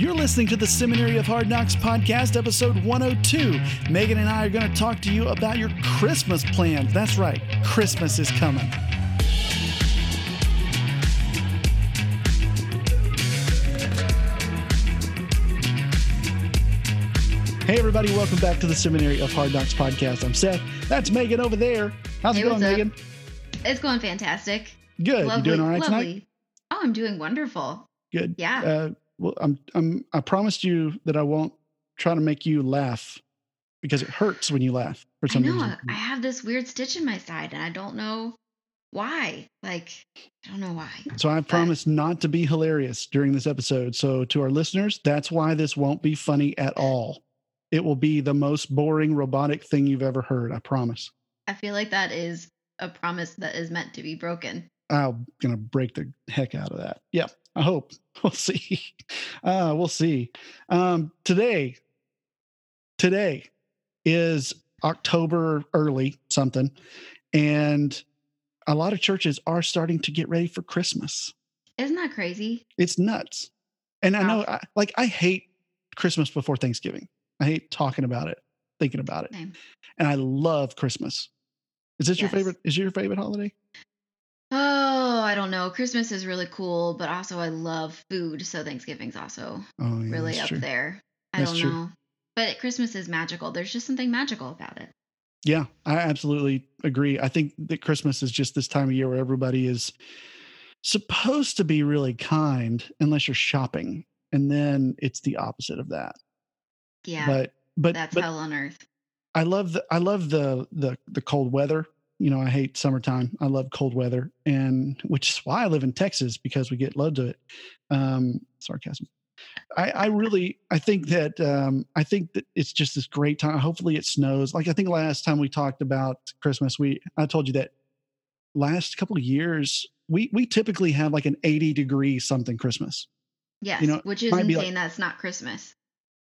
You're listening to the Seminary of Hard Knocks podcast, episode 102. Megan and I are going to talk to you about your Christmas plans. That's right, Christmas is coming. Hey, everybody, welcome back to the Seminary of Hard Knocks podcast. I'm Seth. That's Megan over there. How's Hey, it going? Megan? It's going fantastic. Good. lovely, you doing all right lovely. tonight? Oh, I'm doing wonderful. Good. Yeah. Uh, well, I'm, I'm, I promised you that I won't try to make you laugh because it hurts when you laugh for some I know. reason. I have this weird stitch in my side, and I don't know why. Like, I don't know why. So I promised not to be hilarious during this episode. So to our listeners, that's why this won't be funny at all. It will be the most boring robotic thing you've ever heard. I promise. I feel like that is a promise that is meant to be broken. I'm gonna break the heck out of that. Yeah, I hope. We'll see. Uh, we'll see. Um, today, today is October early something, and a lot of churches are starting to get ready for Christmas. Isn't that crazy? It's nuts. And I know, I, like, I hate Christmas before Thanksgiving. I hate talking about it, thinking about it, Same. and I love Christmas. Is this your favorite? Is your favorite holiday? I don't know. Christmas is really cool, but also I love food, so Thanksgiving's also Oh, yeah, really up true. there. I That's don't true. know. But Christmas is magical. There's just something magical about it. Yeah, I absolutely agree. I think that Christmas is just this time of year where everybody is supposed to be really kind unless you're shopping. And then it's the opposite of that. Yeah. But but that's but hell on earth. I love the I love the the the cold weather. You know, I hate summertime. I love cold weather, and which is why I live in Texas because we get loads of it. Um, sarcasm. I, I really I think that um, I think that it's just this great time. Hopefully, it snows. Like I think last time we talked about Christmas, we I told you that last couple of years we we typically have like an eighty degree something Christmas. Yes, know, which is insane. like- that's not Christmas.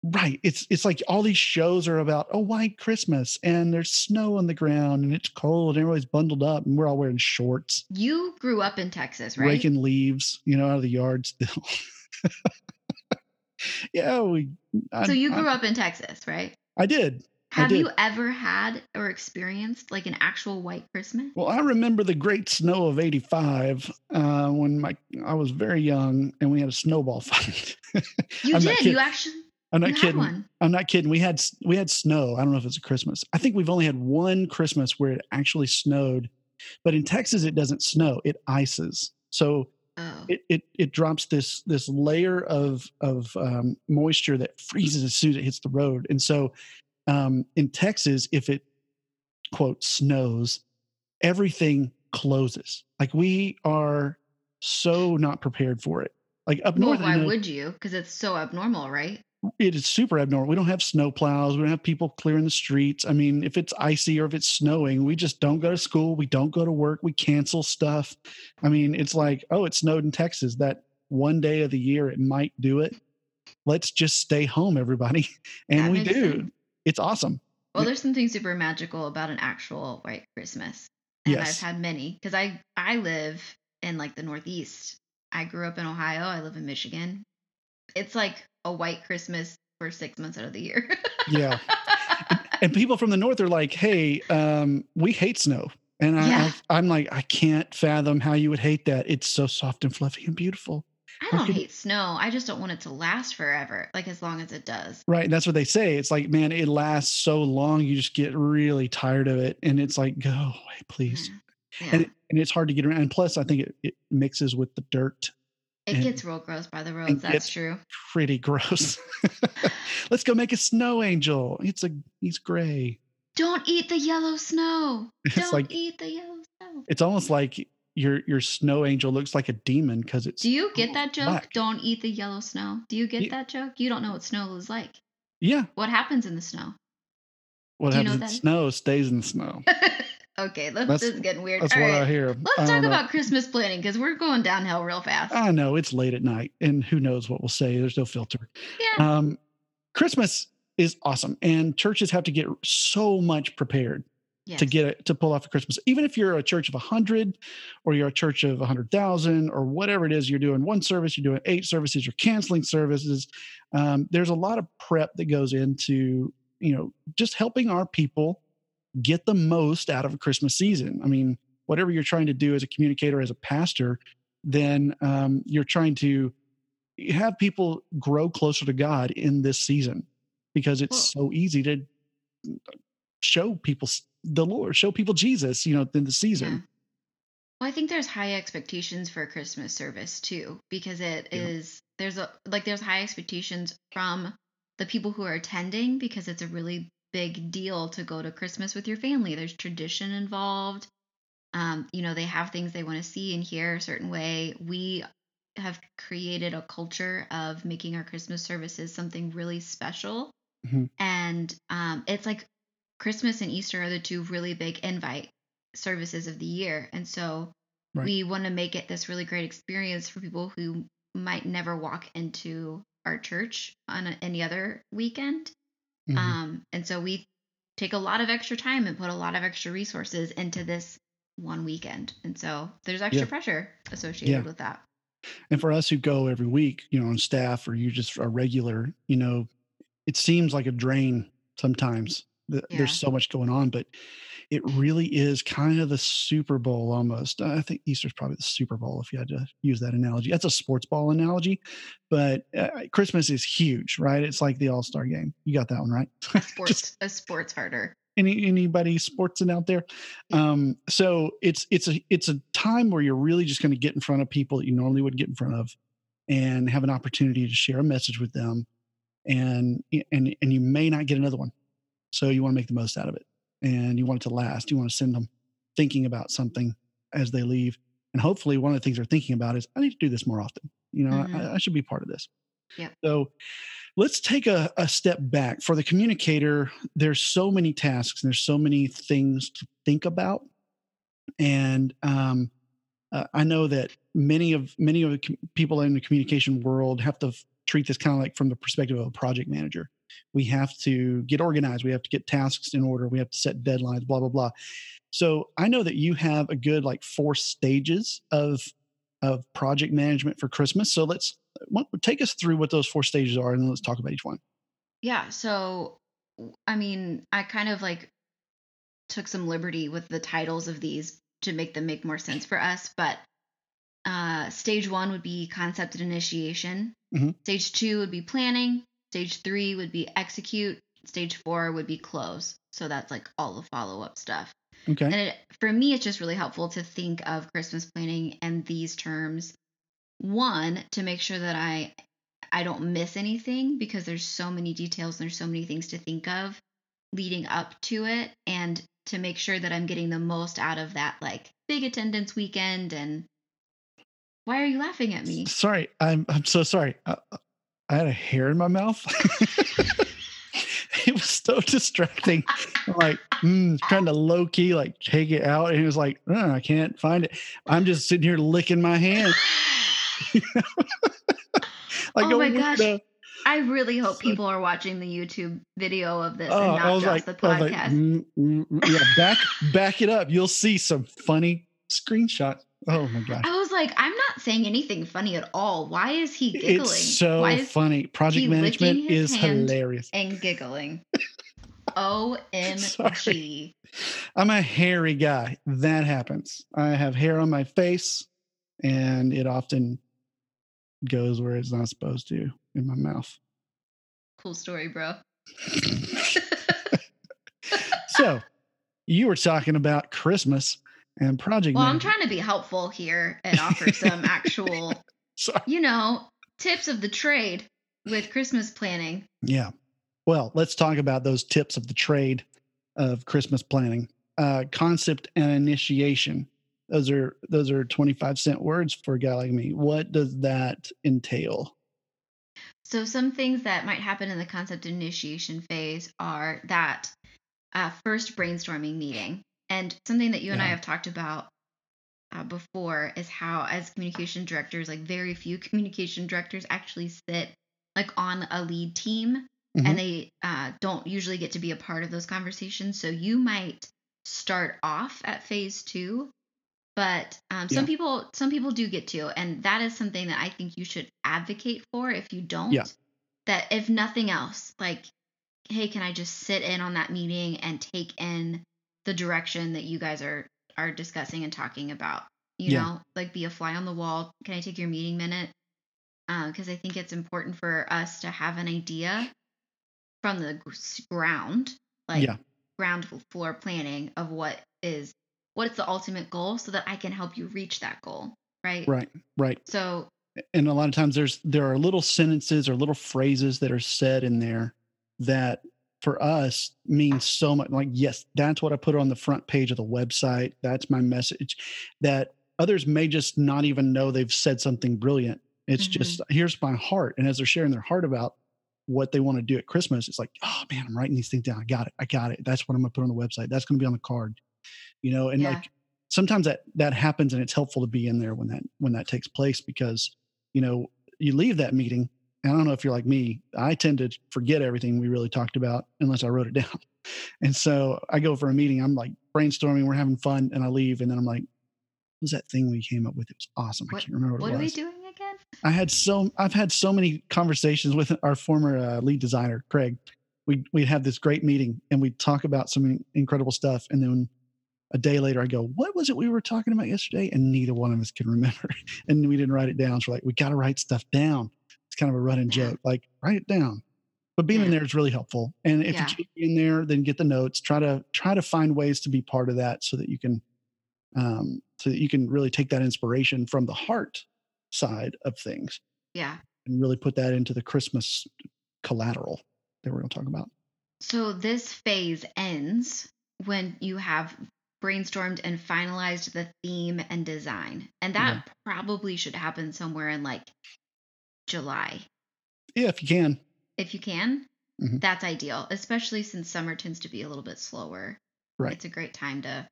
Right. It's it's like all these shows are about oh white Christmas and there's snow on the ground and it's cold and everybody's bundled up and we're all wearing shorts, You grew up in Texas, right? raking leaves, you know, out of the yard still. yeah, we. I, so you grew I, up in Texas, right? I did. Have you ever had or experienced like an actual white Christmas? Well, I remember the great snow of '85 uh, when my I was very young and we had a snowball fight. You did. You actually I'm not had kidding. I'm not kidding. We had we had snow. I don't know if it's a Christmas. I think we've only had one Christmas where it actually snowed, but in Texas it doesn't snow. It ices. So Oh, it it, it drops this this layer of of um, moisture that freezes as soon as it hits the road. And so um, in Texas, if it quote snows, everything closes. Like we are so not prepared for it. Like up north, I why would you? Because it's so abnormal, right? It is super abnormal. We don't have snow plows. We don't have people clearing the streets. I mean, if it's icy or if it's snowing, we just don't go to school. We don't go to work. We cancel stuff. I mean, it's like, oh, it snowed in Texas. That one day of the year it might do it. Let's just stay home, everybody. And That we do. sense. It's awesome. Well, there's something super magical about an actual white Christmas, and Yes. I've had many because I I live in like the Northeast. I grew up in Ohio. I live in Michigan. It's like a white Christmas for six months out of the year. Yeah. and people from the north are like, hey, um, we hate snow. And I, Yeah. I, I'm like, I can't fathom how you would hate that. It's so soft and fluffy and beautiful. I don't could- hate snow. I just don't want it to last forever, like as long as it does. Right. And that's what they say. It's like, man, it lasts so long, you just get really tired of it. And it's like, go away, please. Yeah. And, it, and it's hard to get around. And plus, I think it, it mixes with the dirt. It and- gets real gross by the roads. That's true. Pretty gross. Let's go make a snow angel. It's a he's gray. Don't eat the yellow snow. It's Don't like eat the yellow snow. it's almost like your your snow angel looks like a demon because it's Do you get that joke? black. Don't eat the yellow snow. Do you get Ye- that joke? You don't know what snow is like. yeah. What happens in the snow? What Do you know happens in that? snow stays in the snow. Okay, let's, That's- this is getting weird. That's All what I hear. Let's I talk about Christmas planning because we're going downhill real fast. I know it's late at night, and who knows what we'll say. There's no filter. yeah. Um, Christmas is awesome, and churches have to get so much prepared. Yes. to get it to pull off a Christmas. Even if you're a church of a hundred, or you're a church of a hundred thousand, or whatever it is, you're doing one service, you're doing eight services, you're canceling services. Um, there's a lot of prep that goes into you know just helping our people get the most out of a Christmas season. I mean, whatever you're trying to do as a communicator, as a pastor, then um, you're trying to have people grow closer to God in this season because it's so easy to show people the Lord, show people Jesus, you know, in the Yeah. season. Well, I think there's high expectations for a Christmas service too, because it is Yeah. there's a like there's high expectations from the people who are attending because it's a really big deal to go to Christmas with your family. There's tradition involved. Um, you know, they have things they want to see and hear a certain way. We have created a culture of making our Christmas services something really special. Mhm. And um, it's like Christmas and Easter are the two really big invite services of the year. And so Right. we want to make it this really great experience for people who might never walk into our church on a, any other weekend. Mhm. Um, and so we take a lot of extra time and put a lot of extra resources into this one weekend. And so there's extra Yeah. pressure associated Yeah. with that. And for us who go every week, you know, on staff or you just a regular, you know, it seems like a drain sometimes. Yeah. There's so much going on, but it really is kind of the Super Bowl almost. I think Easter's probably the Super Bowl if you had to use that analogy. That's a sports ball analogy, but uh, Christmas is huge, right? It's like the All Star game. You got that one right. Sports, a sports harder. any anybody sportsing out there um so it's it's a it's a time where you're really just going to get in front of people that you normally wouldn't get in front of and have an opportunity to share a message with them and and and you may not get another one so you want to make the most out of it and you want it to last you want to send them thinking about something as they leave and hopefully one of the things they're thinking about is i need to do this more often you know Mhm. I, I should be part of this Yep. so let's take a, a step back for the communicator there's so many tasks and there's so many things to think about and um, uh, i know that many of many of the com- people in the communication world have to f- treat this kind of like from the perspective of a project manager we have to get organized we have to get tasks in order we have to set deadlines blah blah blah so i know that you have a good like four stages of of project management for christmas so let's take us through what those four stages are and then let's talk about each one Yeah. So, i mean, I kind of like took some liberty with the titles of these to make them make more sense for us. But uh, stage one would be concept and initiation. Mhm. Stage two would be planning. Stage three would be execute. Stage four would be close. So that's like all the follow up stuff. okay And it, for me, it's just really helpful to think of Christmas planning and these terms. One, to make sure that I I don't miss anything because there's so many details and there's so many things to think of leading up to it, and to make sure that I'm getting the most out of that like big attendance weekend. And why are you laughing at me? sorry i'm i'm so sorry i, I had a hair in my mouth it was so distracting I'm like mm, trying to low key like take it out and it was like "Uh, i can't find it i'm just sitting here licking my hand like Oh my gosh. I really hope people are watching the YouTube video of this Oh, and not just like, the podcast. like mm, mm, mm. yeah, back back it up. You'll see some funny screenshots. Oh my gosh. I was like, I'm not saying anything funny at all. Why is he giggling? It's so funny. Project management is hilarious. and giggling? OMG. Sorry. I'm a hairy guy. That happens. I have hair on my face and it often goes where it's not supposed to in my mouth. Cool story, bro. so you were talking about Christmas and project Well, I'm trying to be helpful here and offer some actual, you know, tips of the trade with Christmas planning. Yeah. Well, let's talk about those tips of the trade of Christmas planning. Uh, concept and initiation. Those are those are 25 cent words for a guy like me. What does that entail? So, some things that might happen in the concept initiation phase are that uh, first brainstorming meeting. And something that you and I have talked about uh, before is how, as communication directors, like very few communication directors actually sit like on a lead team Mhm. and they uh, don't usually get to be a part of those conversations. So, you might start off at phase two but um, some Yeah. people some people do get to and that is something that i think you should advocate for if you don't Yeah. that if nothing else like hey can i just sit in on that meeting and take in the direction that you guys are are discussing and talking about you Yeah. know like be a fly on the wall can i take your meeting minute um, because i think it's important for us to have an idea from the ground like Yeah. ground floor planning of what is what's the ultimate goal so that i can help you reach that goal right Right. Right. so and a lot of times there's there are little sentences or little phrases that are said in there that for us means so much like yes that's what i put on the front page of the website that's my message that others may just not even know they've said something brilliant it's mm-hmm. just here's my heart and as they're sharing their heart about what they want to do at christmas it's like oh man i'm writing these things down i got it i got it that's what i'm going to put on the website that's going to be on the card you know and Yeah. like sometimes that that happens and it's helpful to be in there when that when that takes place because you know you leave that meeting and i don't know if you're like me i tend to forget everything we really talked about unless i wrote it down. And so i go for a meeting i'm like brainstorming we're having fun and i leave and then i'm like what was that thing we came up with? It was awesome i can't remember what, what it are we doing again? I had so i've had so many conversations with our former uh, lead designer craig. We we'd have this great meeting and we'd talk about some incredible stuff and then a day later i go what was it we were talking about yesterday? And neither one of us can remember and we didn't write it down so we're like we got to write stuff down it's kind of a running joke like write it down. But being in there is really helpful and if Yeah. you in there then get the notes try to try to find ways to be part of that so that you can um so that you can really take that inspiration from the heart side of things yeah. and really put that into the christmas collateral that we're going to talk about. So this phase ends when you have brainstormed and finalized the theme and design. And that probably should happen somewhere in like July. yeah if you can If you can, Mhm. that's ideal, especially since summer tends to be a little bit slower. Right. It's a great time to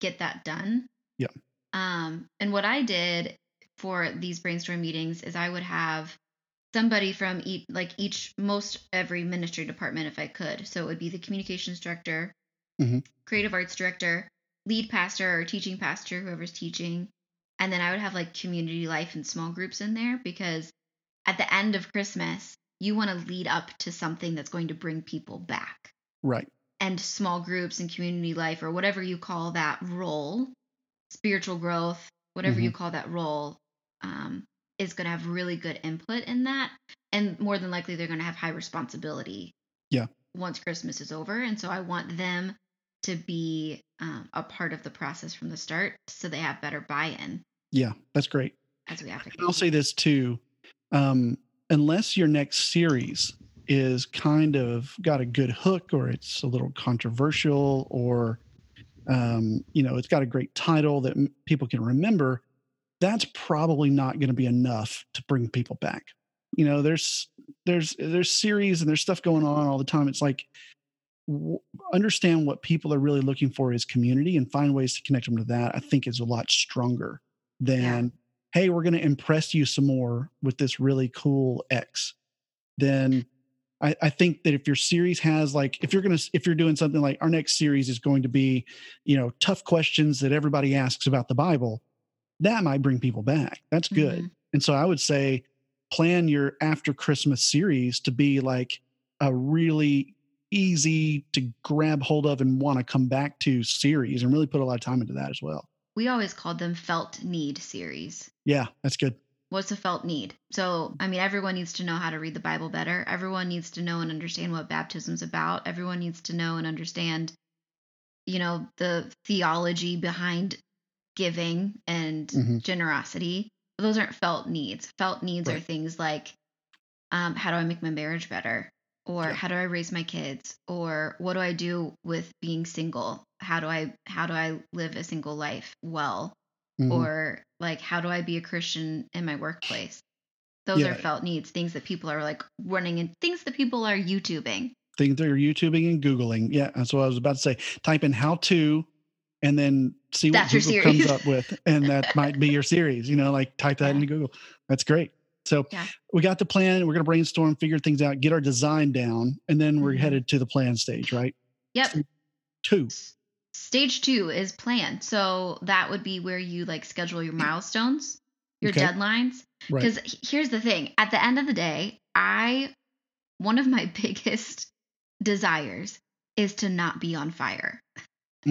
get that done. Yeah. Um, and what I did for these brainstorm meetings is I would have somebody from each like each most every ministry department if I could. So it would be the communications director, Mhm. creative arts director, lead pastor or teaching pastor, whoever's teaching. And then I would have like community life and small groups in there because at the end of Christmas, you want to lead up to something that's going to bring people back. right And small groups and community life or whatever you call that role, spiritual growth, whatever Mm-hmm. you call that role, um, is going to have really good input in that. And more than likely, they're going to have high responsibility. Yeah. Once Christmas is over. And so I want them to be um, a part of the process from the start so they have better buy in yeah that's great as we advocate. And I'll say this too. Um, unless your next series is kind of got a good hook or it's a little controversial or um, you know it's got a great title that m- people can remember that's probably not going to be enough to bring people back you know there's there's there's series and there's stuff going on all the time it's like w- understand what people are really looking for is community and find ways to connect them to that i think is a lot stronger than hey we're going to impress you some more with this really cool x then I, I think that if your series has like if you're gonna if you're doing something like our next series is going to be you know tough questions that everybody asks about the bible that might bring people back. That's good. Mhm. and so i would say plan your after christmas series to be like a really easy to grab hold of and want to come back to series and really put a lot of time into that as well We always called them felt need series. yeah that's good What's a felt need? So, I mean, everyone needs to know how to read the Bible better. Everyone needs to know and understand what baptism's about. Everyone needs to know and understand, you know, the theology behind giving and Mhm. generosity. Those aren't felt needs. Felt needs are things like, um, how do I make my marriage better? Or Yeah. how do I raise my kids? Or what do I do with being single? How do I how do I live a single life well? Mhm. or like how do i be a christian in my workplace those Yeah. are felt needs things that people are like running and things that people are youtubing things that you're YouTubing and Googling. Yeah, that's what I was about to say. Type in how to and then see what That's Google comes up with. And that might be your series. You know, like type that Yeah. into Google. That's great. So Yeah. we got the plan. We're going to brainstorm, figure things out, get our design down, and then we're Mhm. headed to the plan stage, right? yep Two. Stage two is plan. So that would be where you like schedule your milestones, your Okay. deadlines. Right. Because here's the thing at the end of the day, I, one of my biggest desires is to not be on fire.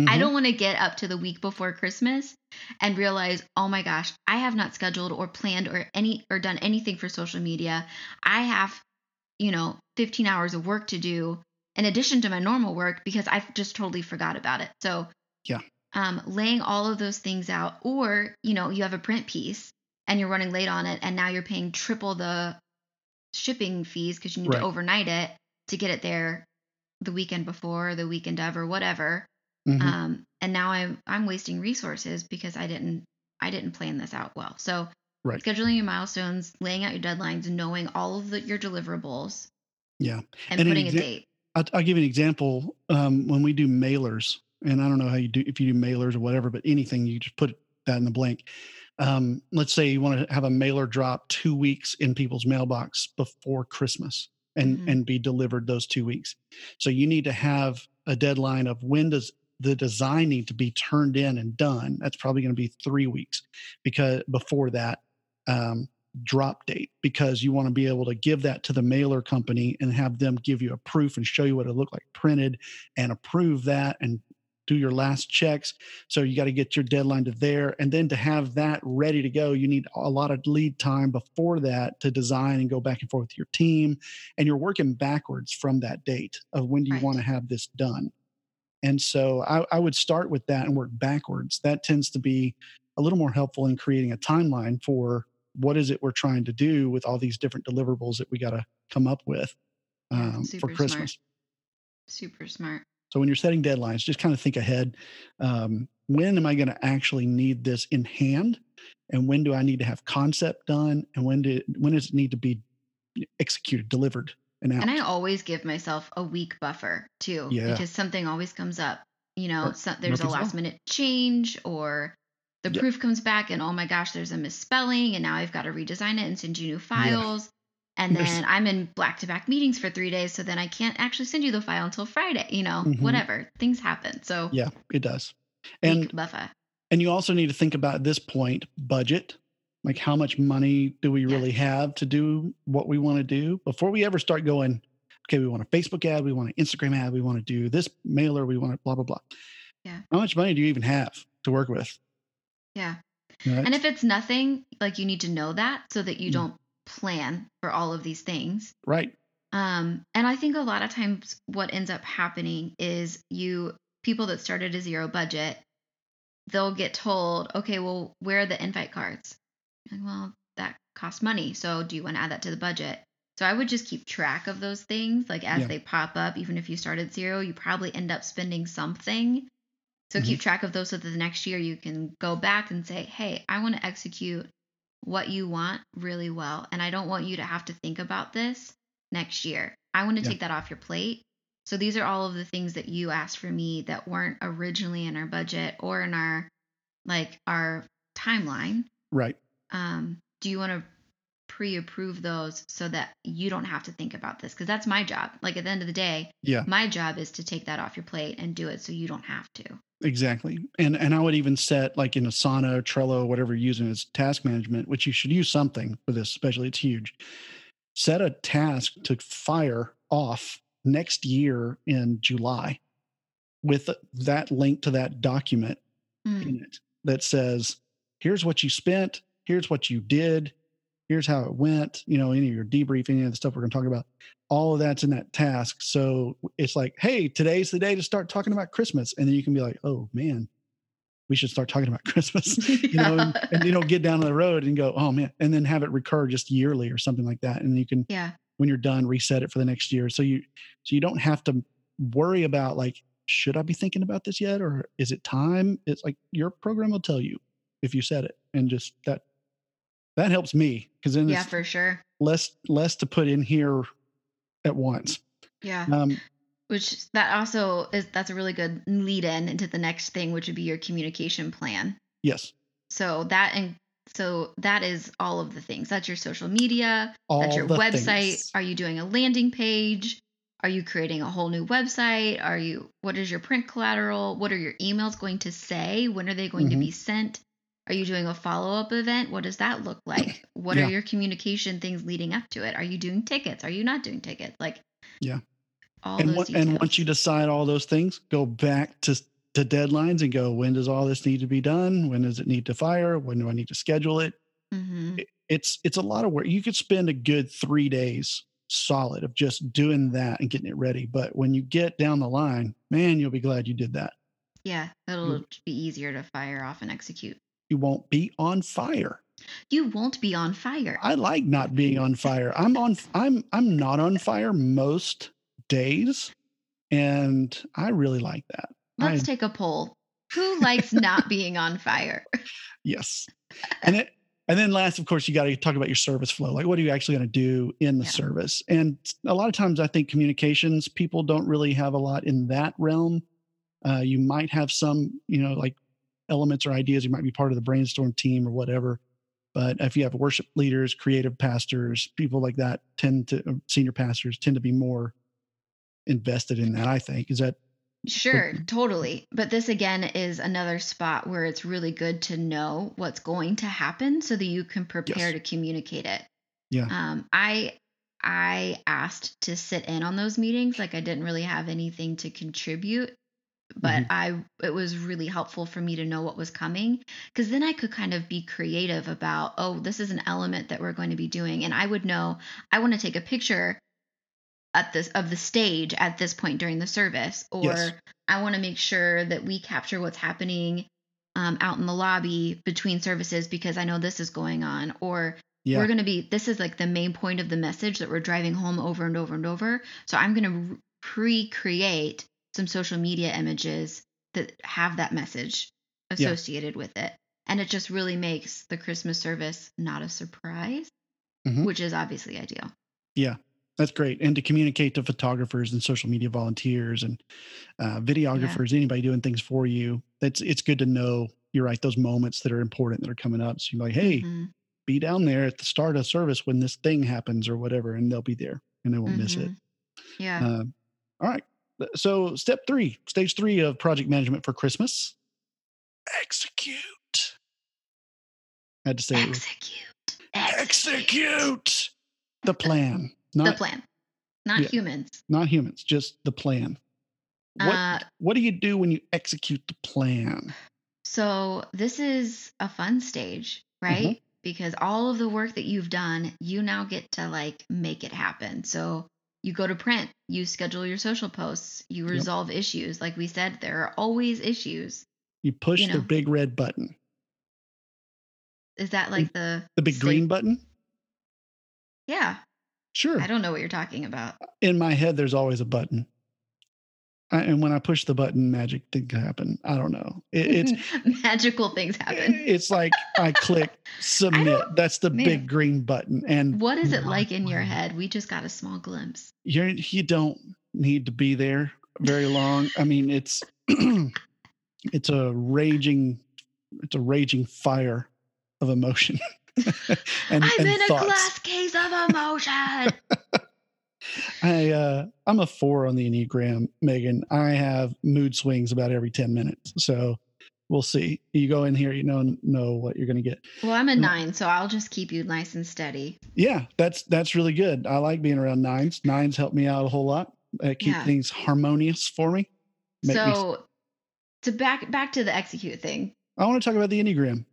I Mhm. don't want to get up to the week before Christmas and realize, oh my gosh, I have not scheduled or planned or any or done anything for social media. I have, you know, 15 hours of work to do in addition to my normal work because I just totally forgot about it. So, Yeah. um, laying all of those things out, or you know, you have a print piece and you're running late on it, and now you're paying triple the shipping fees because you need Right. to overnight it to get it there the weekend before, the weekend of, or whatever Mhm. um, and now I'm I'm wasting resources because I didn't I didn't plan this out well. So Right. scheduling your milestones, laying out your deadlines, knowing all of the, your deliverables, yeah. and, And an putting a date. I'll, I'll give you an example. Um, when we do mailers, and I don't know how you do if you do mailers or whatever, but anything you just put that in the blank. Um, let's say you want to have a mailer drop two weeks in people's mailbox before Christmas and Mhm. and be delivered those two weeks. So you need to have a deadline of when does the design need to be turned in and done. That's probably going to be three weeks because before that um, drop date because you want to be able to give that to the mailer company and have them give you a proof and show you what it looked like printed and approve that and do your last checks so you got to get your deadline to there and then to have that ready to go you need a lot of lead time before that to design and go back and forth with your team and you're working backwards from that date of when do you Right. want to have this done and so I, I would start with that and work backwards that tends to be a little more helpful in creating a timeline for what is it we're trying to do with all these different deliverables that we got to come up with um, for smart. christmas Super smart. so when you're setting deadlines, just kind of think ahead. Um, when am I going to actually need this in hand, and when do I need to have concept done, and when do when does it need to be executed, delivered, and out? And I always give myself a week buffer too, Yeah. because something always comes up. You know, so, there's a last minute change, or the Yep. proof comes back, and oh my gosh, there's a misspelling, and now I've got to redesign it and send you new files. And There's- then I'm in back to back meetings for three days, so then I can't actually send you the file until Friday. You know, Mhm. whatever things happen. So yeah, it does. And buffer. and you also need to think about at this point budget. Like how much money do we really have to do what we want to do before we ever start going? Okay, we want a Facebook ad, we want an Instagram ad, we want to do this mailer, we want to blah blah blah. Yeah. How much money do you even have to work with? Yeah. Right? And if it's nothing, like you need to know that so that you Mm. don't plan for all of these things. right. Um, and I think a lot of times what ends up happening is you people that started a zero budget, they'll get told, okay, well, where are the invite cards? Like, well, that costs money. So do you want to add that to the budget? So I would just keep track of those things, like as Yeah. they pop up. Even if you started zero, you probably end up spending something. So Mm-hmm. keep track of those so that the next year you can go back and say, hey, I want to execute what you want really well. And I don't want you to have to think about this next year. I want to Yeah. take that off your plate. So these are all of the things that you asked for me that weren't originally in our budget or in our like our timeline. Right. Um, do you want to pre-approve those so that you don't have to think about this? Because that's my job. Like at the end of the day, Yeah. my job is to take that off your plate and do it so you don't have to. Exactly. And and I would even set like in Asana, Trello, whatever you're using as task management, which you should use something for this, especially it's huge. Set a task to fire off next year in July with that link to that document Mm. in it that says, here's what you spent, here's what you did, here's how it went, you know, any of your debrief, any of the stuff we're going to talk about, all of that's in that task. So it's like, hey, today's the day to start talking about Christmas. And then you can be like, oh man, we should start talking about Christmas, you know, and, and you know, get down on the road and go, oh man, and then have it recur just yearly or something like that. And you can, yeah. when you're done, reset it for the next year. So you, so you don't have to worry about like, should I be thinking about this yet? Or is it time? It's like your program will tell you if you set it and just that, that helps me because then Yeah, for sure. less, less to put in here at once. Yeah. Um, Which that also is that's a really good lead in into the next thing, which would be your communication plan. yes. So that and so that is all of the things. That's your social media. All that's your website. things. Are you doing a landing page? Are you creating a whole new website? Are you what is your print collateral? What are your emails going to say? When are they going Mhm. to be sent? Are you doing a follow-up event? What does that look like? What Yeah. are your communication things leading up to it? Are you doing tickets? Are you not doing tickets? Like Yeah. all and what, and once you decide all those things, go back to to deadlines and go. When does all this need to be done? When does it need to fire? When do I need to schedule it? Mhm. it- it's it's a lot of work. You could spend a good three days solid of just doing that and getting it ready. But when you get down the line, man, you'll be glad you did that. Yeah, it'll be easier to fire off and execute. You won't be on fire. You won't be on fire. I like not being on fire. I'm on I'm I'm not on fire most days. And I really like that. Let's take a poll. Who likes not being on fire? Yes. And it, and then last, of course, you got to talk about your service flow. Like, what are you actually going to do in the Yeah. service? And a lot of times, I think communications people don't really have a lot in that realm. Uh, you might have some, you know, like elements or ideas. You might be part of the brainstorm team or whatever. But if you have worship leaders, creative pastors, people like that tend to, uh, senior pastors tend to be more invested in that. I think is that Sure, totally. But this again is another spot where it's really good to know what's going to happen so that you can prepare Yes. to communicate it. Yeah. Um, I I asked to sit in on those meetings. Like I didn't really have anything to contribute, but Mhm. I it was really helpful for me to know what was coming because then I could kind of be creative about, oh, this is an element that we're going to be doing, and I would know I want to take a picture at this of the stage at this point during the service or Yes. i want to make sure that we capture what's happening um, out in the lobby between services because i know this is going on or yeah, we're going to be this is like the main point of the message that we're driving home over and over and over so i'm going to pre-create some social media images that have that message associated with it and it just really makes the christmas service not a surprise Mhm. which is obviously ideal Yeah, That's great. And to communicate to photographers and social media volunteers and uh, videographers, anybody doing things for you, that's it's good to know. You're right; those moments that are important that are coming up. So you're like, hey, Mhm. be down there at the start of service when this thing happens or whatever, and they'll be there and they won't miss it. Mhm. yeah Uh, all right. So step three, stage three of project management for Christmas: execute. I had to say it. with- execute Execute the plan, not the plan not Yeah. humans not humans, just the plan. What uh, what do you do when you execute the plan? so this is a fun stage Mm-hmm. right because all of the work that you've done you now get to like make it happen so you go to print you schedule your social posts you Yep. resolve issues. Like we said there are always issues You push You the big red button, is that like the the big safe- green button. yeah. Sure. i don't know what you're talking about. In my head, there's always a button, I, and when I push the button, magic things happen. I don't know. It, it's magical things happen it's like I click submit. don't- That's the man. big green button, and what is it like in your head we just got a small glimpse you're you don't need to be there very long. I mean, it's it's a raging it's a raging fire of emotion. and, i'm and in a glass case of emotion I uh I'm a four on the Enneagram, Megan. I have mood swings about every 10 minutes. So we'll see. You go in here, you know know what you're gonna get. Well, I'm a Mm. nine, so I'll just keep you nice and steady. Yeah, that's that's really good. I like being around nines. Nines help me out a whole lot. Uh, keep Yeah. things harmonious for me. Make me so, to back back to the execute thing. I want to talk about the Enneagram.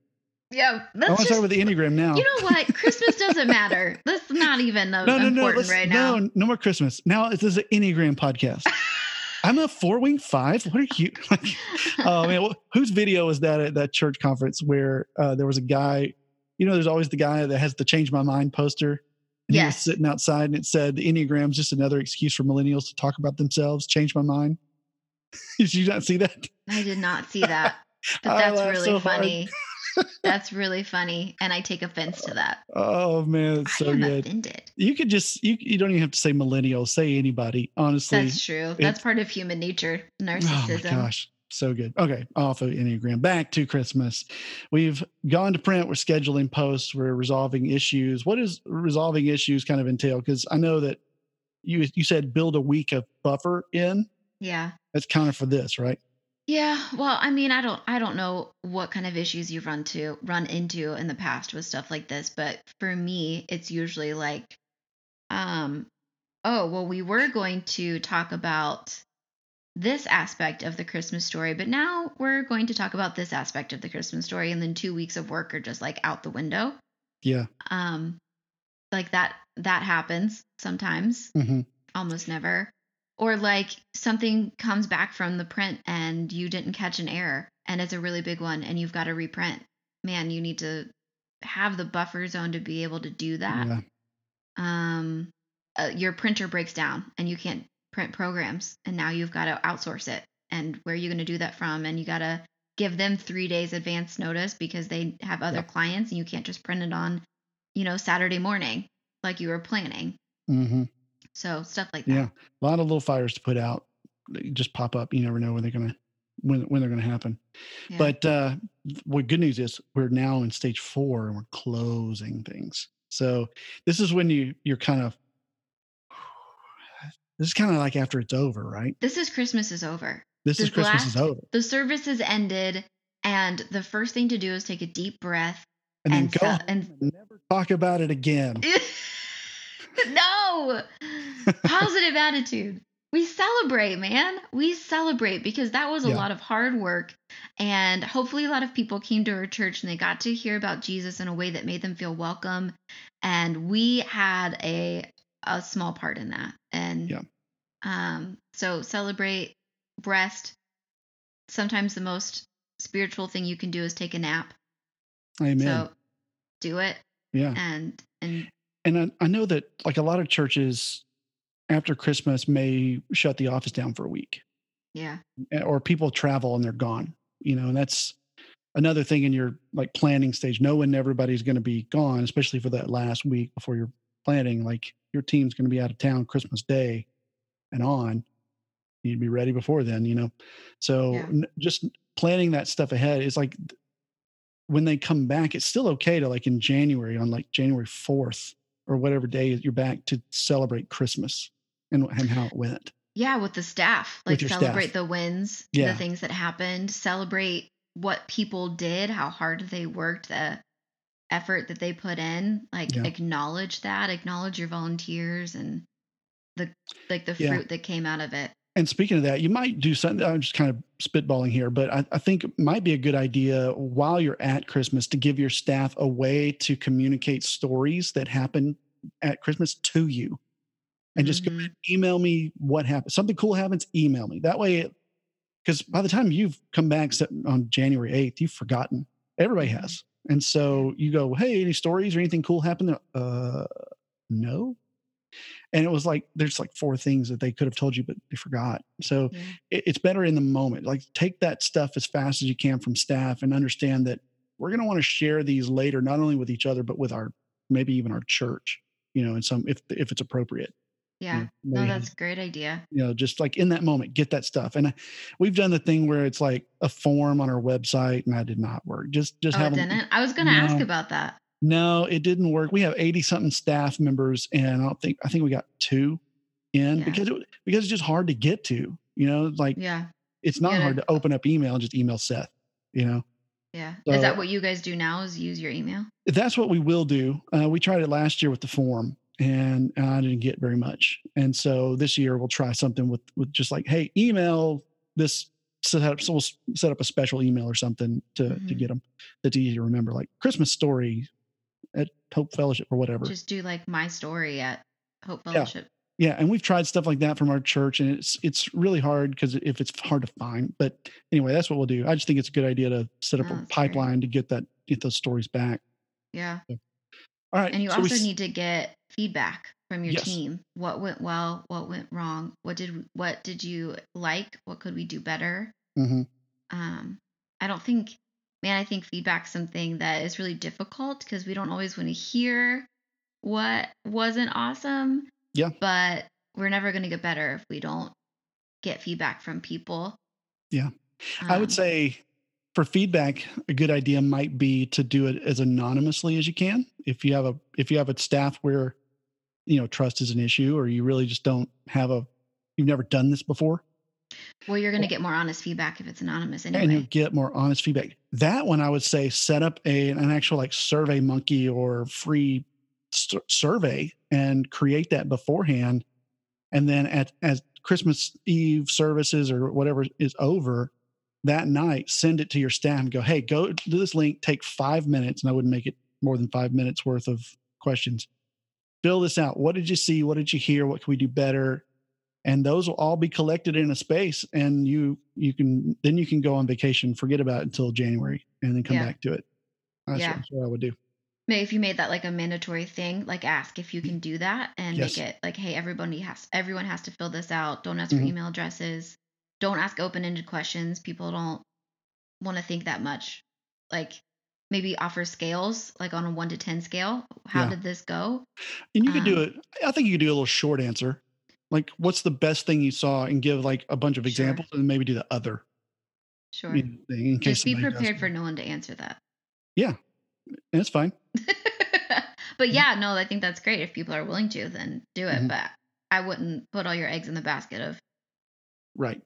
Yeah, I want let's to talk about the Enneagram now. you know what? Christmas doesn't matter. That's not even no, no, no, important let's- right now. no, no more Christmas. Now this is an Enneagram podcast. I'm a four wing five. What are you? oh man, wh- whose video was that at that church conference where uh, there was a guy? You know, there's always the guy that has the "Change My Mind" poster. And he was sitting outside, and it said, "The Enneagram's just another excuse for millennials to talk about themselves." Change my mind. Did you not see that? I did not see that, but that's really so funny. That's really funny, and I take offense to that. Oh man, it's so good. offended. You could just you you don't even have to say millennial. Say anybody. Honestly, That's true. That's part of human nature, Narcissism. Oh my gosh. So good. Okay. Off of Enneagram. Back to Christmas. We've gone to print. We're scheduling posts. We're resolving issues. What does resolving issues kind of entail? Because I know that you you said build a week of buffer in. Yeah. That's kind of for this, right? Yeah, well, I mean, I don't I don't know what kind of issues you've run to run into in the past with stuff like this, but for me, it's usually like um oh, well, we were going to talk about this aspect of the Christmas story, but now we're going to talk about this aspect of the Christmas story and then 2 weeks of work are just like out the window. Yeah. Um like that that happens sometimes, hmm almost never. Or like something comes back from the print and you didn't catch an error and it's a really big one and you've got to reprint. Man, you need to have the buffer zone to be able to do that. Yeah. Um uh, your printer breaks down and you can't print programs and now you've got to outsource it. And where are you going to do that from? And you got to give them 3 days advance notice because they have other Yep. clients and you can't just print it on, you know, Saturday morning like you were planning. hmm So stuff like that. Yeah. A lot of little fires to put out. They just pop up. You never know when they're gonna when when they're gonna happen. Yeah. But uh what good news is we're now in stage four and we're closing things. So this is when you you're kind of this is kind of like after it's over, right? this is Christmas is over. This The is Christmas is over. The service is ended, and the first thing to do is take a deep breath And then and go and never talk about it again. no positive attitude. We celebrate, man. We celebrate because that was a Yeah. lot of hard work, and hopefully, a lot of people came to our church and they got to hear about Jesus in a way that made them feel welcome, and we had a a small part in that. And Yeah. um, so celebrate, rest. Sometimes the most spiritual thing you can do is take a nap. Amen. So do it yeah. and and And I, I know that like a lot of churches after Christmas may shut the office down for a week. yeah. or people travel and they're gone you know and that's another thing in your like planning stage knowing everybody's going to be gone especially for that last week before you're planning like your team's going to be out of town christmas day and on You'd be ready before then you know so Yeah. n- just planning that stuff ahead is like when they come back it's still okay to like in january on like january 4th or whatever day you're back to celebrate christmas and, and how it went Yeah, with the staff. Like celebrate staff. the wins, Yeah. the things that happened, celebrate what people did, how hard they worked, the effort that they put in. Like Yeah. acknowledge that, acknowledge your volunteers and the like the Yeah. fruit that came out of it. And speaking of that, you might do something. I'm just kind of spitballing here, but I, I think it might be a good idea while you're at Christmas to give your staff a way to communicate stories that happen at Christmas to you. And just go Mhm. ahead and email me what happened. Something cool happens, email me. That way, because by the time you've come back on January 8th, you've forgotten. Everybody Mhm. has. And so you go, hey, any stories or anything cool happened? Uh, no. And it was like, there's like four things that they could have told you, but they forgot. So Yeah. it, it's better in the moment. Like take that stuff as fast as you can from staff and understand that we're going to want to share these later, not only with each other, but with our, maybe even our church, you know, in some, if, if it's appropriate. you Yeah. know, No, that's a great idea. you know, just like in that moment, get that stuff. And I, we've done the thing where it's like a form on our website and that did not work. Just, just Oh, it didn't? I was gonna ask No. about that. No, it didn't work. We have 80 something staff members and I don't think, I think we got two in Yeah. because it, because it's just hard to get to, you know, like Yeah. it's not gotta- hard to open up email and just email Seth, you know? Yeah. Is that what you guys do now is use your email? That's what we will do. Uh, we tried it last year with the form and I didn't get very much. And so this year we'll try something with, with just like, Hey, email this set up. So we'll set up a special email or something to, to Mhm. get them that's easy to remember, like Christmas story at Hope Fellowship or whatever. Just do like my story at Hope Fellowship. Yeah, yeah. and we've tried stuff like that from our church, and it's it's really hard because if it's hard to find. But anyway, that's what we'll do. I just think it's a good idea to set up Oh, a that's great. pipeline to get that get those stories back. Yeah. All right, And you so also s- need to get feedback from your Yes. team. What went well? What went wrong? What did what did you like? What could we do better? Mhm. Um, I don't think, man, I think feedback's something that is really difficult because we don't always want to hear what wasn't awesome. Yeah. But we're never going to get better if we don't get feedback from people. Yeah. I would Um, say for feedback, a good idea might be to do it as anonymously as you can. If you have a if you have a staff where you know trust is an issue or you really just don't have a you've never done this before Well, you're going to get more honest feedback if it's anonymous anyway. and you get more honest feedback. That one i would say set up a an actual like survey monkey or free sur- survey and create that beforehand. And then at as christmas eve services or whatever is over that night send it to your staff and go hey go to this link take five minutes and i wouldn't make it more than five minutes worth of questions. Fill this out. What did you see? What did you hear? What can we do better and those will all be collected in a space and you you can then you can go on vacation forget about it until january and then come Yeah. back to it that's, Yeah. what, that's what i would do Maybe if you made that like a mandatory thing, like ask if you can do that and Yes. make it like, hey, everybody has everyone has to fill this out. Don't ask for email addresses. Don't ask open-ended questions. People don't want to think that much. Like maybe offer scales, like on a one to ten scale. How Yeah. did this go? and you could do Um, it i think you could do a little short answer like what's the best thing you saw and give like a bunch of Sure. examples and maybe do the other Sure. in case Just be prepared for no one to answer that. Yeah. And it's fine but yeah, no, I think that's great. If people are willing to, then do it. Mhm. But I wouldn't put all your eggs in the basket of Right.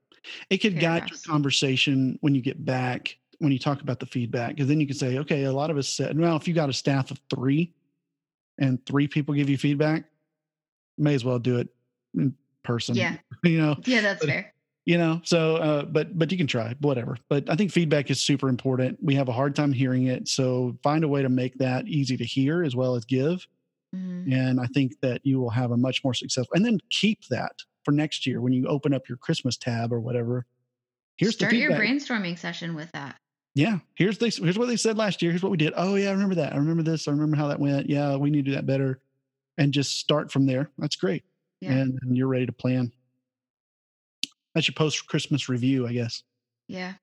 It could guide your conversation when you get back, when you talk about the feedback, because then you can say, okay, a lot of us said, well, if you got a staff of three and three people give you feedback, may as well do it person. yeah, You know, yeah, that's But- fair. you know, so, uh, but, but you can try whatever. But I think feedback is super important. We have a hard time hearing it. So find a way to make that easy to hear as well as give. Mhm. And I think that you will have a much more successful, and then keep that for next year when you open up your Christmas tab or whatever. Here's Start your brainstorming session with that. Yeah, here's this. Here's what they said last year. Here's what we did. Oh yeah, I remember that. I remember this. I remember how that went. Yeah, we need to do that better, and just start from there. That's great. Yeah. And, you're ready to plan. That's your post Christmas review, I guess. Yeah.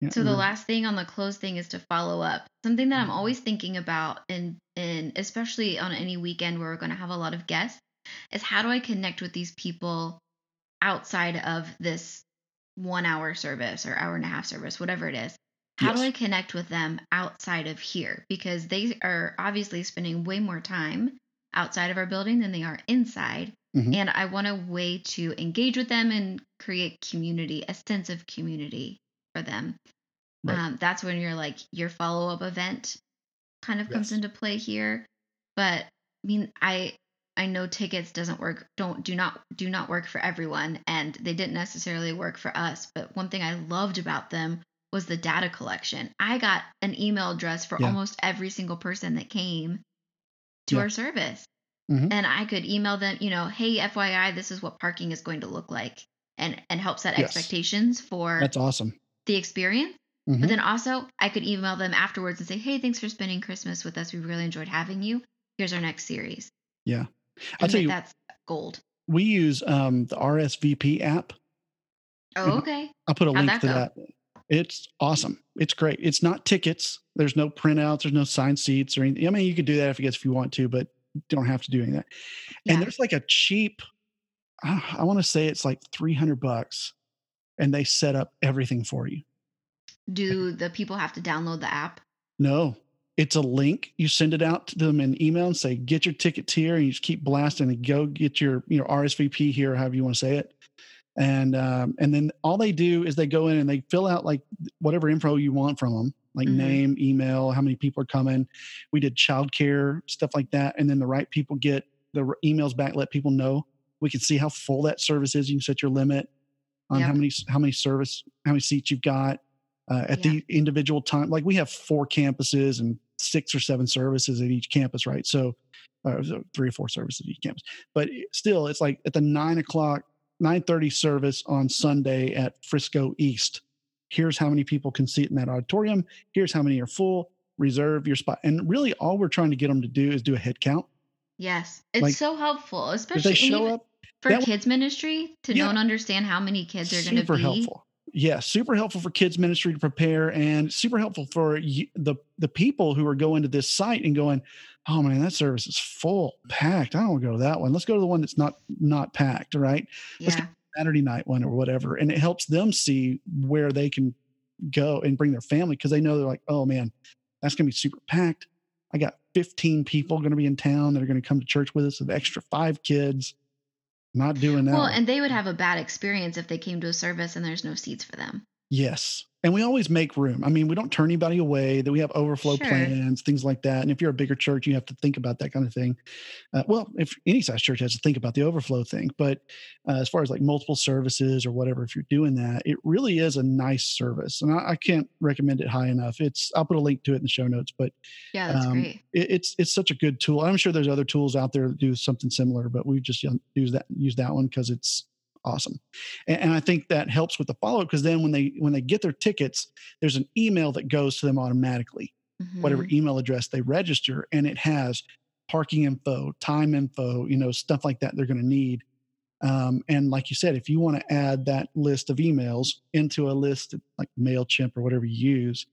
Yeah, So the last thing on the close thing is to follow up. Something that I'm Mhm. always thinking about and and especially on any weekend where we're going to have a lot of guests is how do I connect with these people outside of this 1 hour service or hour and a half service, whatever it is. How do I connect with them outside of here because they are obviously spending way more time outside of our building than they are inside. Mhm. And I want a way to engage with them and create community, a sense of community for them. Right. Um, that's when you're like your follow up event kind of comes into play here. But I mean, I I know tickets doesn't work don't do not do not work for everyone and they didn't necessarily work for us. But one thing I loved about them was the data collection. I got an email address for Yeah. almost every single person that came to Yeah. our service. Mhm. And I could email them, you know, hey, FYI, this is what parking is going to look like and and help set Yes. expectations for That's awesome. the experience. Mhm. But then also, I could email them afterwards and say, hey, thanks for spending Christmas with us. We really enjoyed having you. Here's our next series. Yeah. I'll tell you, that's gold. we use um, the RSVP app. Oh, okay. I'll put a How'd link that to go? that. It's awesome. It's great. It's not tickets. There's no printouts. There's no signed seats or anything. I mean, you could do that if you guess if you want to, but don't have to do any of that. Yeah. And there's like a cheap, I, I want to say it's like 300 bucks and they set up everything for you. Do the people have to download the app? No, it's a link. You send it out to them in email and say, get your tickets here. And you just keep blasting and go get your, you know, RSVP here, however you want to say it. And, um, and then all they do is they go in and they fill out like whatever info you want from them, like Mhm. name, email, how many people are coming. We did childcare, stuff like that. And then the right people get the emails back, let people know. We can see how full that service is. You can set your limit on how many, how many service, how many seats you've got uh, at Yeah. the individual time. Like we have four campuses and six or seven services at each campus, right? So, uh, three or four services at each campus. But still, it's like at the nine o'clock, nine thirty service on Sunday at Frisco East. Here's how many people can seat in that auditorium. Here's how many are full. Reserve your spot. And really, all we're trying to get them to do is do a head count. Yes. It's Like, so helpful, especially they show even up, for kids ministry to Yeah. know and understand how many kids are going to be. super helpful yeah super helpful for kids ministry to prepare and super helpful for the the people who are going to this site and going oh man that service is full packed i don't want to go to that one let's go to the one that's not not packed right let's Yeah. Saturday night one or whatever and it helps them see where they can go and bring their family because they know they're like oh man that's going to be super packed I got 15 people going to be in town that are going to come to church with us, an extra five kids. Not doing that. Well, and they would have a bad experience if they came to a service and there's no seats for them. Yes. And we always make room. I mean, we don't turn anybody away, that we have overflow Sure. plans, things like that. And if you're a bigger church, you have to think about that kind of thing. Uh, well, if any size church has to think about the overflow thing. But uh, as far as like multiple services or whatever, if you're doing that, it really is a nice service. And I, I can't recommend it high enough. It's, I'll put a link to it in the show notes, but Yeah, that's Um, great. it, it's it's such a good tool. I'm sure there's other tools out there that do something similar, but we just use that use that one because it's awesome. And, and I think that helps with the follow up because then when they when they get their tickets, there's an email that goes to them automatically, whatever Mhm. email address they register, and it has parking info, time info, you know, stuff like that they're going to need. Um, and like you said, if you want to add that list of emails into a list like MailChimp or whatever you use,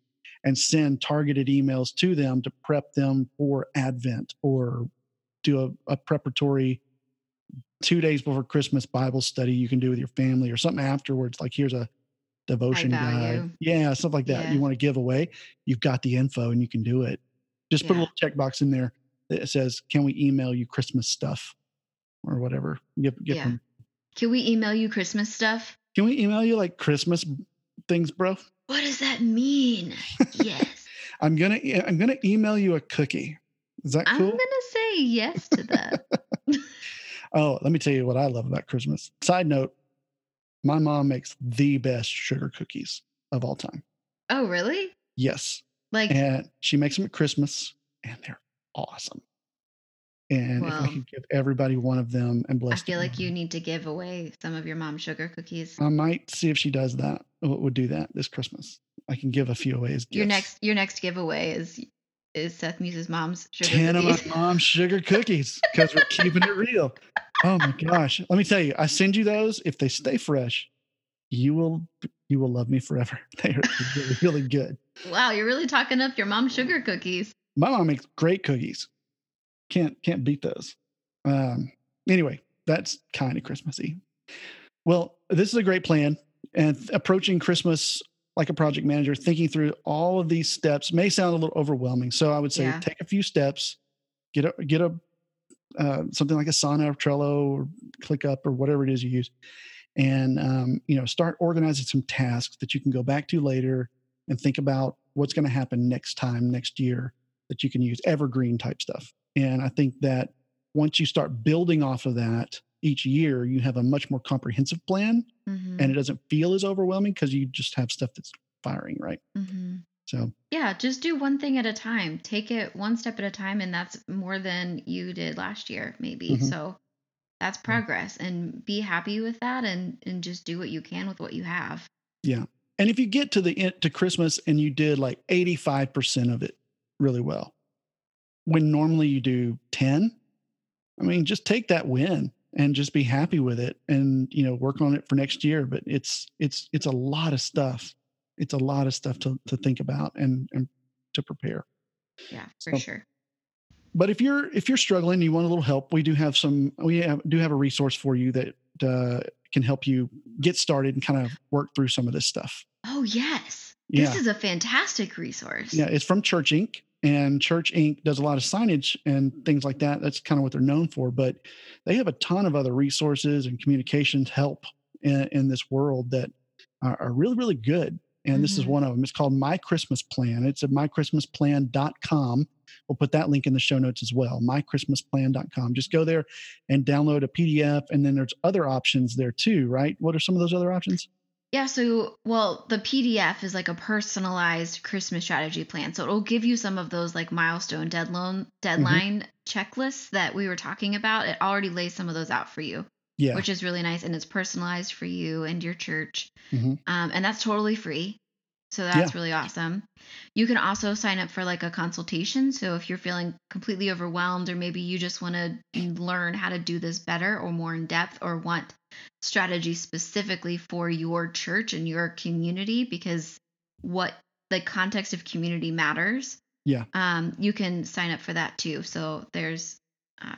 and send targeted emails to them to prep them for Advent or do a, a preparatory two days before Christmas Bible study you can do with your family or something afterwards. Like here's a devotion guide. Yeah, stuff like that. Yeah. You want to give away, you've got the info and you can do it. Just put a Yeah. little checkbox in there that says, Can we email you Christmas stuff? Or whatever. Give, give Yeah. them. Can we email you Christmas stuff? Can we email you like Christmas things, bro? What does that mean? yes. I'm gonna I'm gonna email you a cookie. Is that I'm going to say yes to that. Oh, let me tell you what I love about Christmas. Side note, my mom makes the best sugar cookies of all time. oh, really? Yes. Like, And she makes them at Christmas and they're awesome. And if I Well, could give everybody one of them and bless I feel them, like you need to give away some of your mom's sugar cookies. I might see if she does that. Would do that this Christmas. I can give a few away as gifts. Your next your next giveaway is is Seth Muse's mom's sugar ten of my mom's sugar cookies because we're keeping it real. Oh my gosh! Let me tell you, I send you those. If they stay fresh, you will you will love me forever. They are really really good. wow, you're really talking up your mom's sugar cookies. My mom makes great cookies. Can't can't beat those. Um, anyway, that's kind of Christmassy. Well, this is a great plan, and approaching Christmas like a project manager, thinking through all of these steps may sound a little overwhelming. So I would say Yeah. take a few steps, get a get a uh, something like Asana or Trello or ClickUp or whatever it is you use, and um, you know start organizing some tasks that you can go back to later and think about what's going to happen next time next year that you can use evergreen type stuff. And I think that once you start building off of that each year, you have a much more comprehensive plan Mhm, and it doesn't feel as overwhelming because you just have stuff that's firing, right? mhm. So, Yeah, just do one thing at a time. Take it one step at a time, and that's more than you did last year, maybe. Mhm. So that's progress, and be happy with that, and and just do what you can with what you have. yeah. And if you get to the end to Christmas and you did like 85% of it really well, when normally you do 10, I mean, just take that win and just be happy with it and, you know, work on it for next year. But it's, it's, it's a lot of stuff. It's a lot of stuff to, to think about and, and to prepare. Yeah, for So- sure. But if you're, if you're struggling, you want a little help, we do have some, we have, do have a resource for you that uh, can help you get started and kind of work through some of this stuff. Oh yes, Yeah. this is a fantastic resource. Yeah, it's from ChurchInk. And ChurchInk does a lot of signage and things like that. That's kind of what they're known for. But they have a ton of other resources and communications help in, in this world that are, are really, really good. And this is Mhm. one of them. It's called My Christmas Plan. It's at mychristmasplan.com. We'll put that link in the show notes as well. Mychristmasplan.com. Just go there and download a PDF. And then there's other options there too, right? What are some of those other options? Yeah, so well, the PDF is like a personalized Christmas strategy plan. So it'll give you some of those like milestone deadline deadline checklists that we were talking about. It already lays some of those out for you, Yeah. which is really nice and it's personalized for you and your church. Mhm. Um, and that's totally free. So that's really awesome. You can also sign up for like a consultation. So if you're feeling completely overwhelmed, or maybe you just want to learn how to do this better or more in depth, or want strategy specifically for your church and your community, because what the context of community matters. Yeah. Um, you can sign up for that too. So there's uh,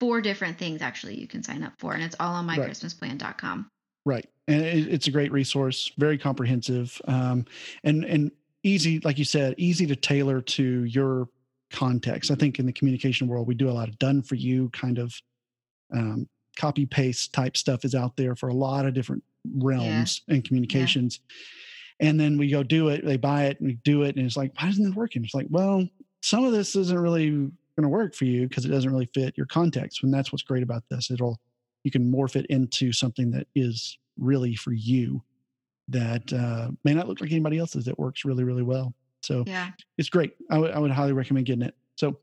four different things actually you can sign up for, and it's all on Right. mychristmasplan.com. Right, and it, it's a great resource, very comprehensive, um, and and easy, like you said, easy to tailor to your context. I think in the communication world, we do a lot of done for you kind of um, copy paste type stuff is out there for a lot of different realms yeah. and communications. Yeah. And then we go do it, they buy it and we do it. And it's like, why isn't it working? It's like, well, some of this isn't really going to work for you because it doesn't really fit your context. And that's what's great about this. It'll, you can morph it into something that is really for you that uh, may not look like anybody else's that works really, really well. So yeah, it's great. I, w- I would highly recommend getting it. So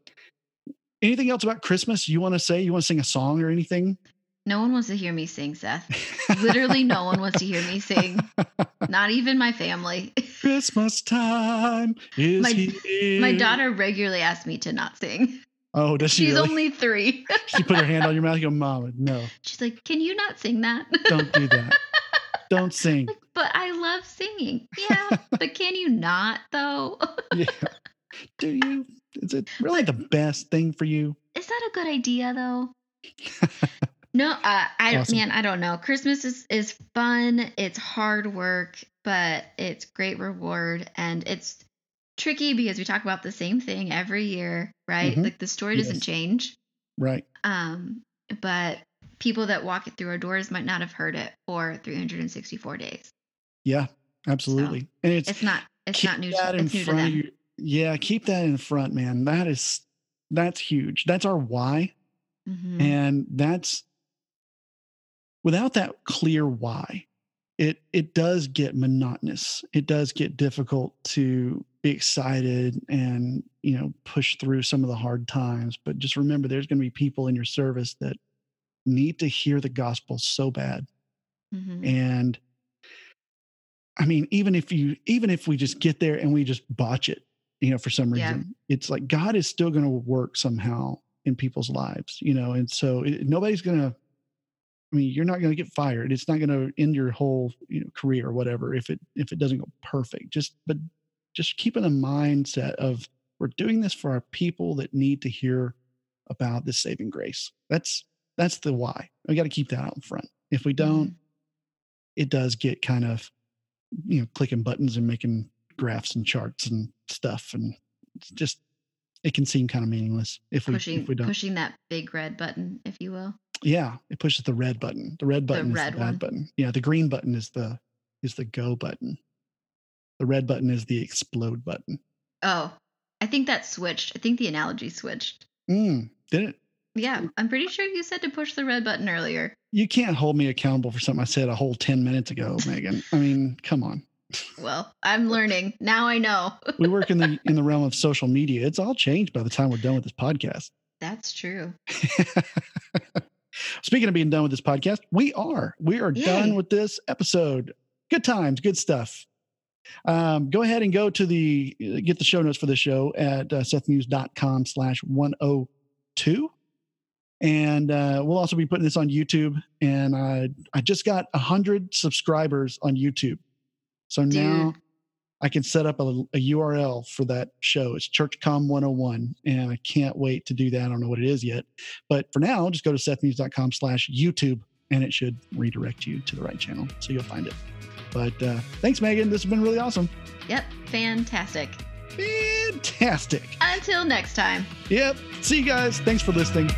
anything else about Christmas you want to say? You want to sing a song or anything? No one wants to hear me sing, Seth. Literally, no one wants to hear me sing. Not even my family. Christmas time is my, here. My daughter regularly asks me to not sing. Oh, does she? She's really? only three. she put her hand on your mouth. You go, Mom, no. She's like, "Can you not sing that? Don't do that. Don't sing." Like, but I love singing. Yeah, but can you not though? yeah. Do you? Is it really the best thing for you? Is that a good idea though? No, uh, I awesome. man, I don't know. Christmas is is fun. It's hard work, but it's great reward, and it's tricky because we talk about the same thing every year, right? Mm-hmm. Like the story doesn't yes. change, right? Um, but people that walk it through our doors might not have heard it for 364 days. Yeah, absolutely. So and it's it's not it's not new. That in it's new front of you. Yeah, keep that in front, man. That is that's huge. That's our why. Mm-hmm. And that's without that clear why, it it does get monotonous. It does get difficult to be excited and you know push through some of the hard times. But just remember, there's going to be people in your service that need to hear the gospel so bad, mm-hmm. and I mean, even if you even if we just get there and we just botch it, you know, for some reason, yeah. it's like God is still going to work somehow in people's lives, you know, and so it, nobody's going to I mean, you're not going to get fired. It's not going to end your whole you know, career or whatever if it if it doesn't go perfect. Just but just keeping a mindset of we're doing this for our people that need to hear about this saving grace. That's that's the why. We got to keep that out in front. If we don't, mm-hmm. it does get kind of you know clicking buttons and making graphs and charts and stuff, and just it can seem kind of meaningless if we pushing if we don't pushing that big red button, if you will. Yeah, it pushes the red button. The red button the is red the bad one. button. Yeah, the green button is the is the go button. The red button is the explode button. Oh, I think that switched. I think the analogy switched. Mm, did it? Yeah, I'm pretty sure you said to push the red button earlier. You can't hold me accountable for something I said a whole 10 minutes ago, Megan. I mean, come on. Well, I'm learning. Now I know. we work in the in the realm of social media. It's all changed by the time we're done with this podcast. That's true. Speaking of being done with this podcast, we are. We are Yay. done with this episode. Good times, good stuff. Um, go ahead and go to the get the show notes for the show at uh, sethmuse.com slash 102 and uh, we'll also be putting this on youtube and uh, i just got 100 subscribers on youtube so now I can set up a, a, URL for that show. It's ChurchCom 101, and I can't wait to do that. I don't know what it is yet, but for now, just go to sethmuse.com slash YouTube, and it should redirect you to the right channel, so you'll find it. But uh, thanks, Megan. This has been really awesome. Yep, fantastic. Fantastic. Until next time. Yep. See you guys. Thanks for listening.